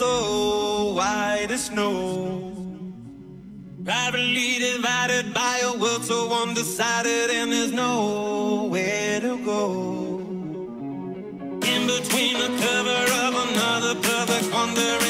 so white as snow. Privately divided by a world so undecided, and there's nowhere to go. In between the cover of another perfect wonder,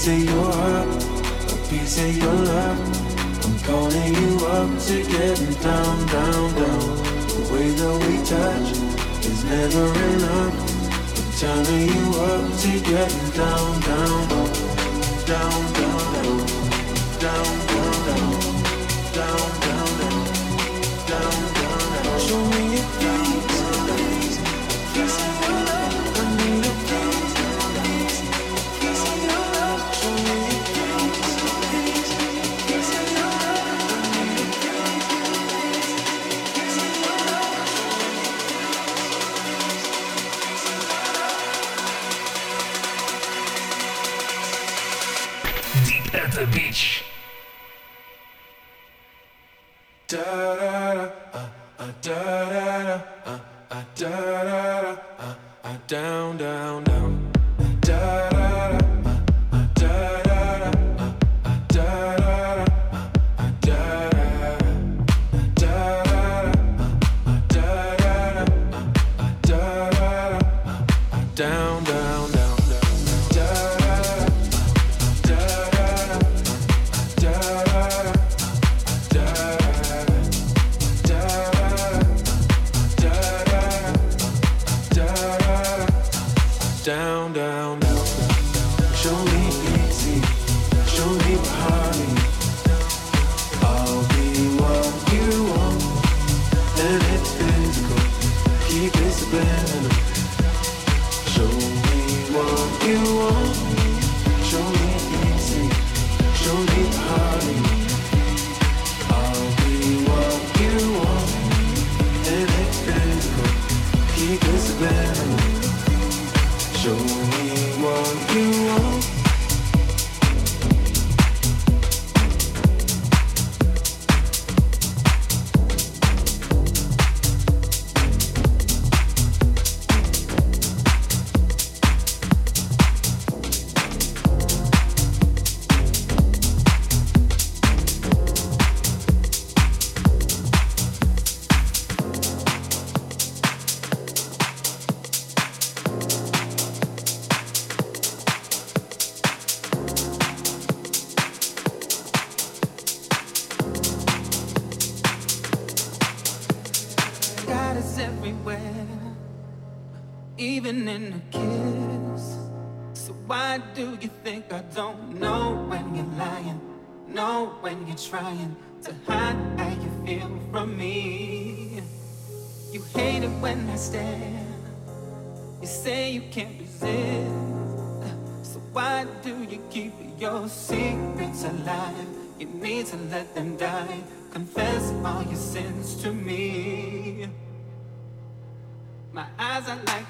piece of your heart, a piece of your love. I'm calling you up to getting down, down, down. The way that we touch is never enough. I'm turning you up to getting down, down, down, down, down, down. down. been you can't resist. So why do you keep your secrets alive? You need to let them die. Confess all your sins to me. My eyes are like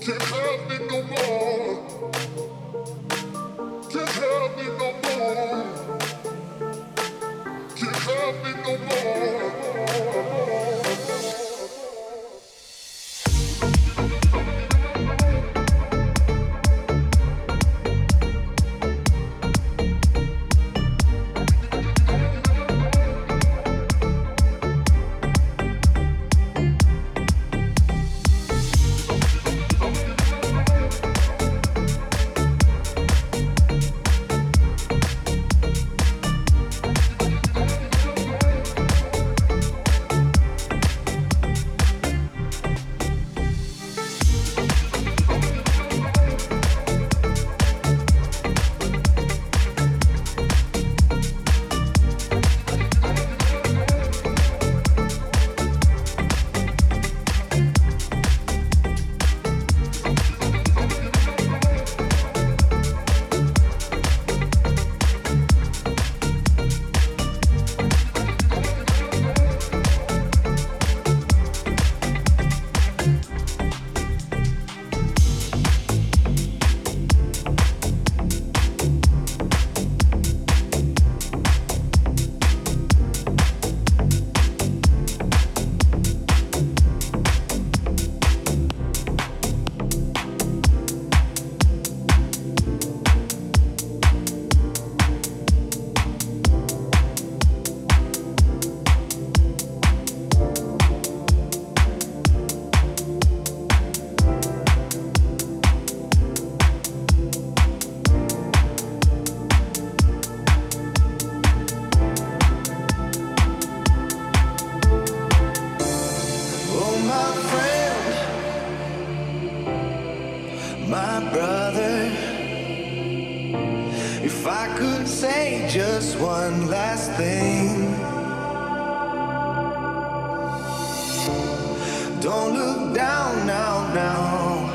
Can't have me no more. say just one last thing. Don't look down now, now,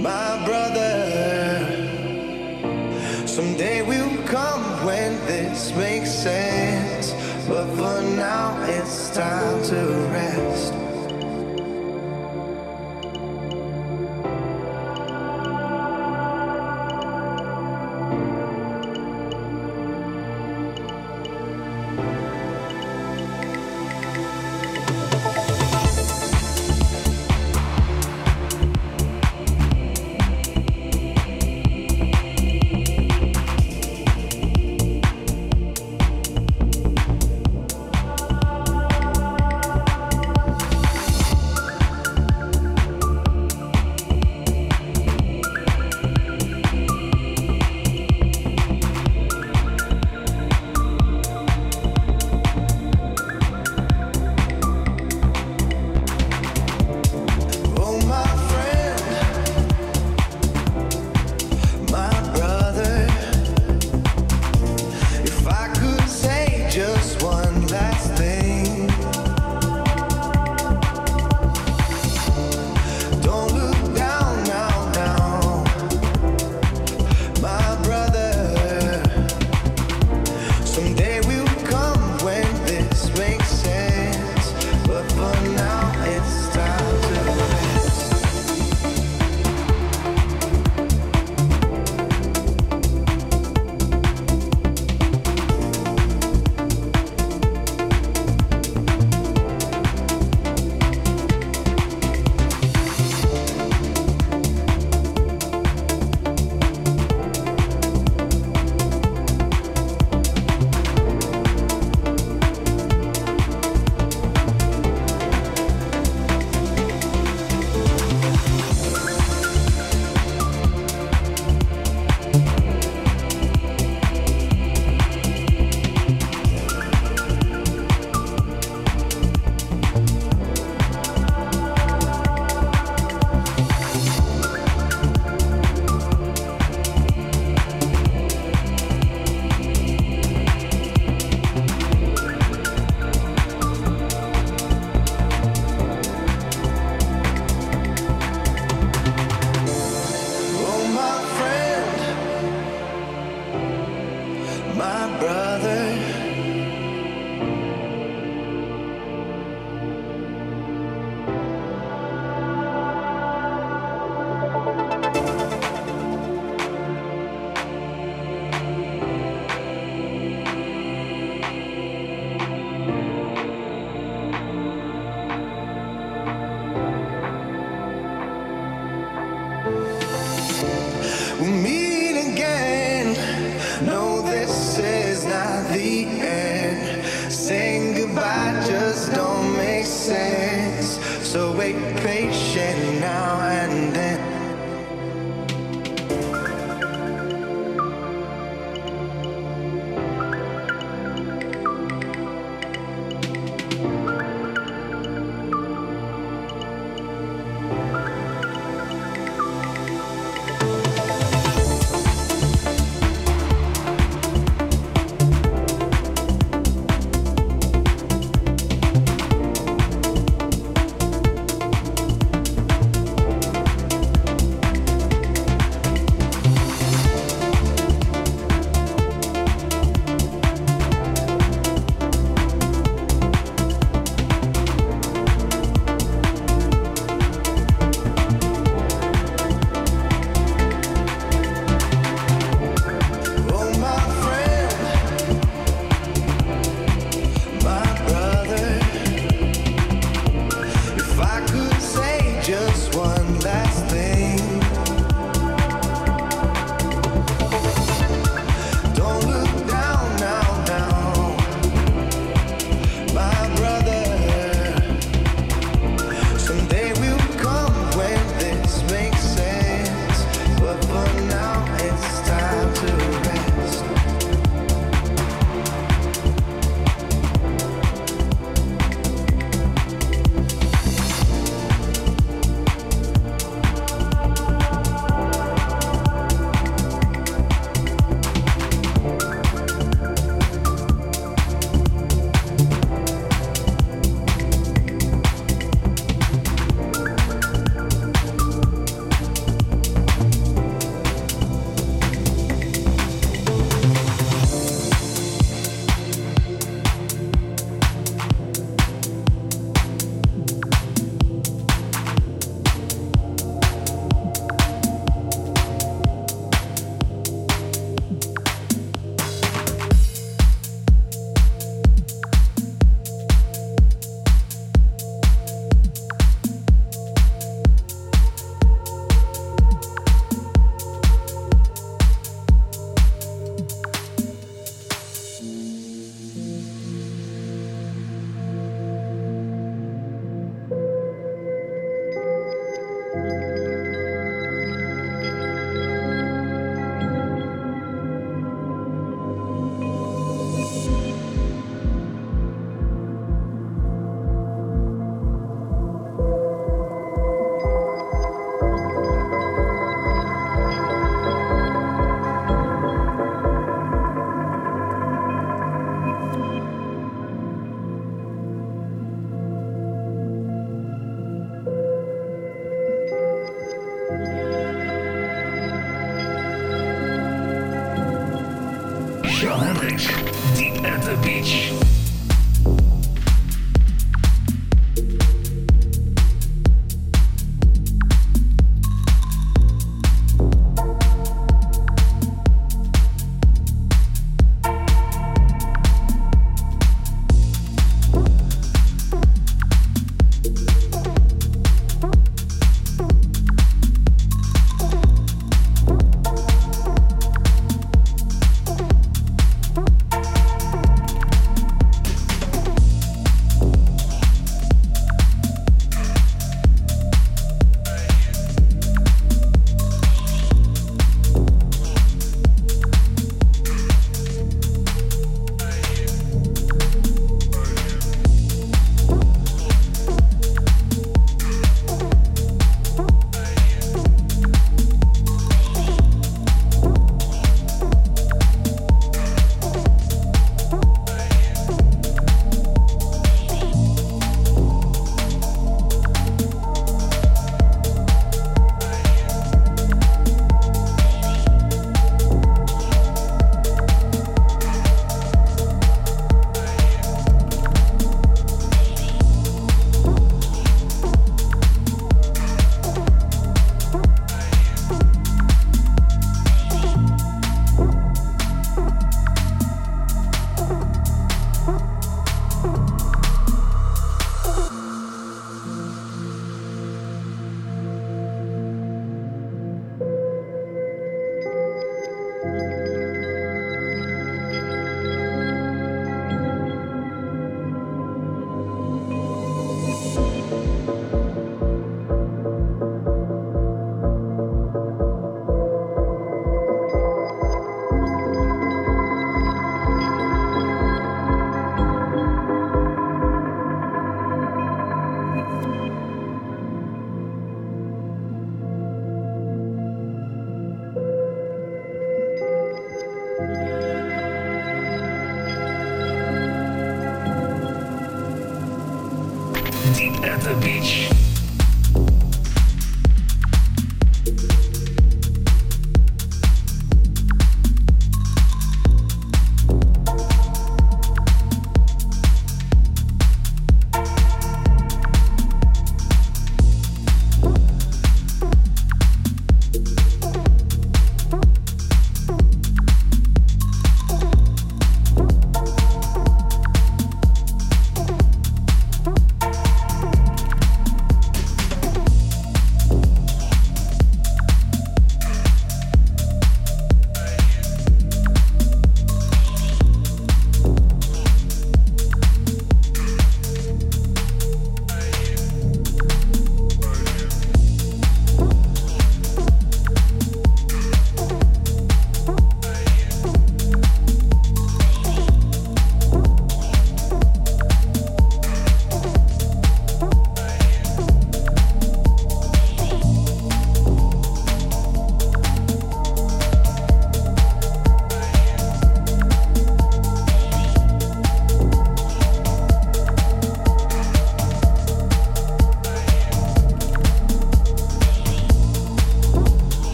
my brother. Someday we'll come when this makes sense, but for now it's time to rest.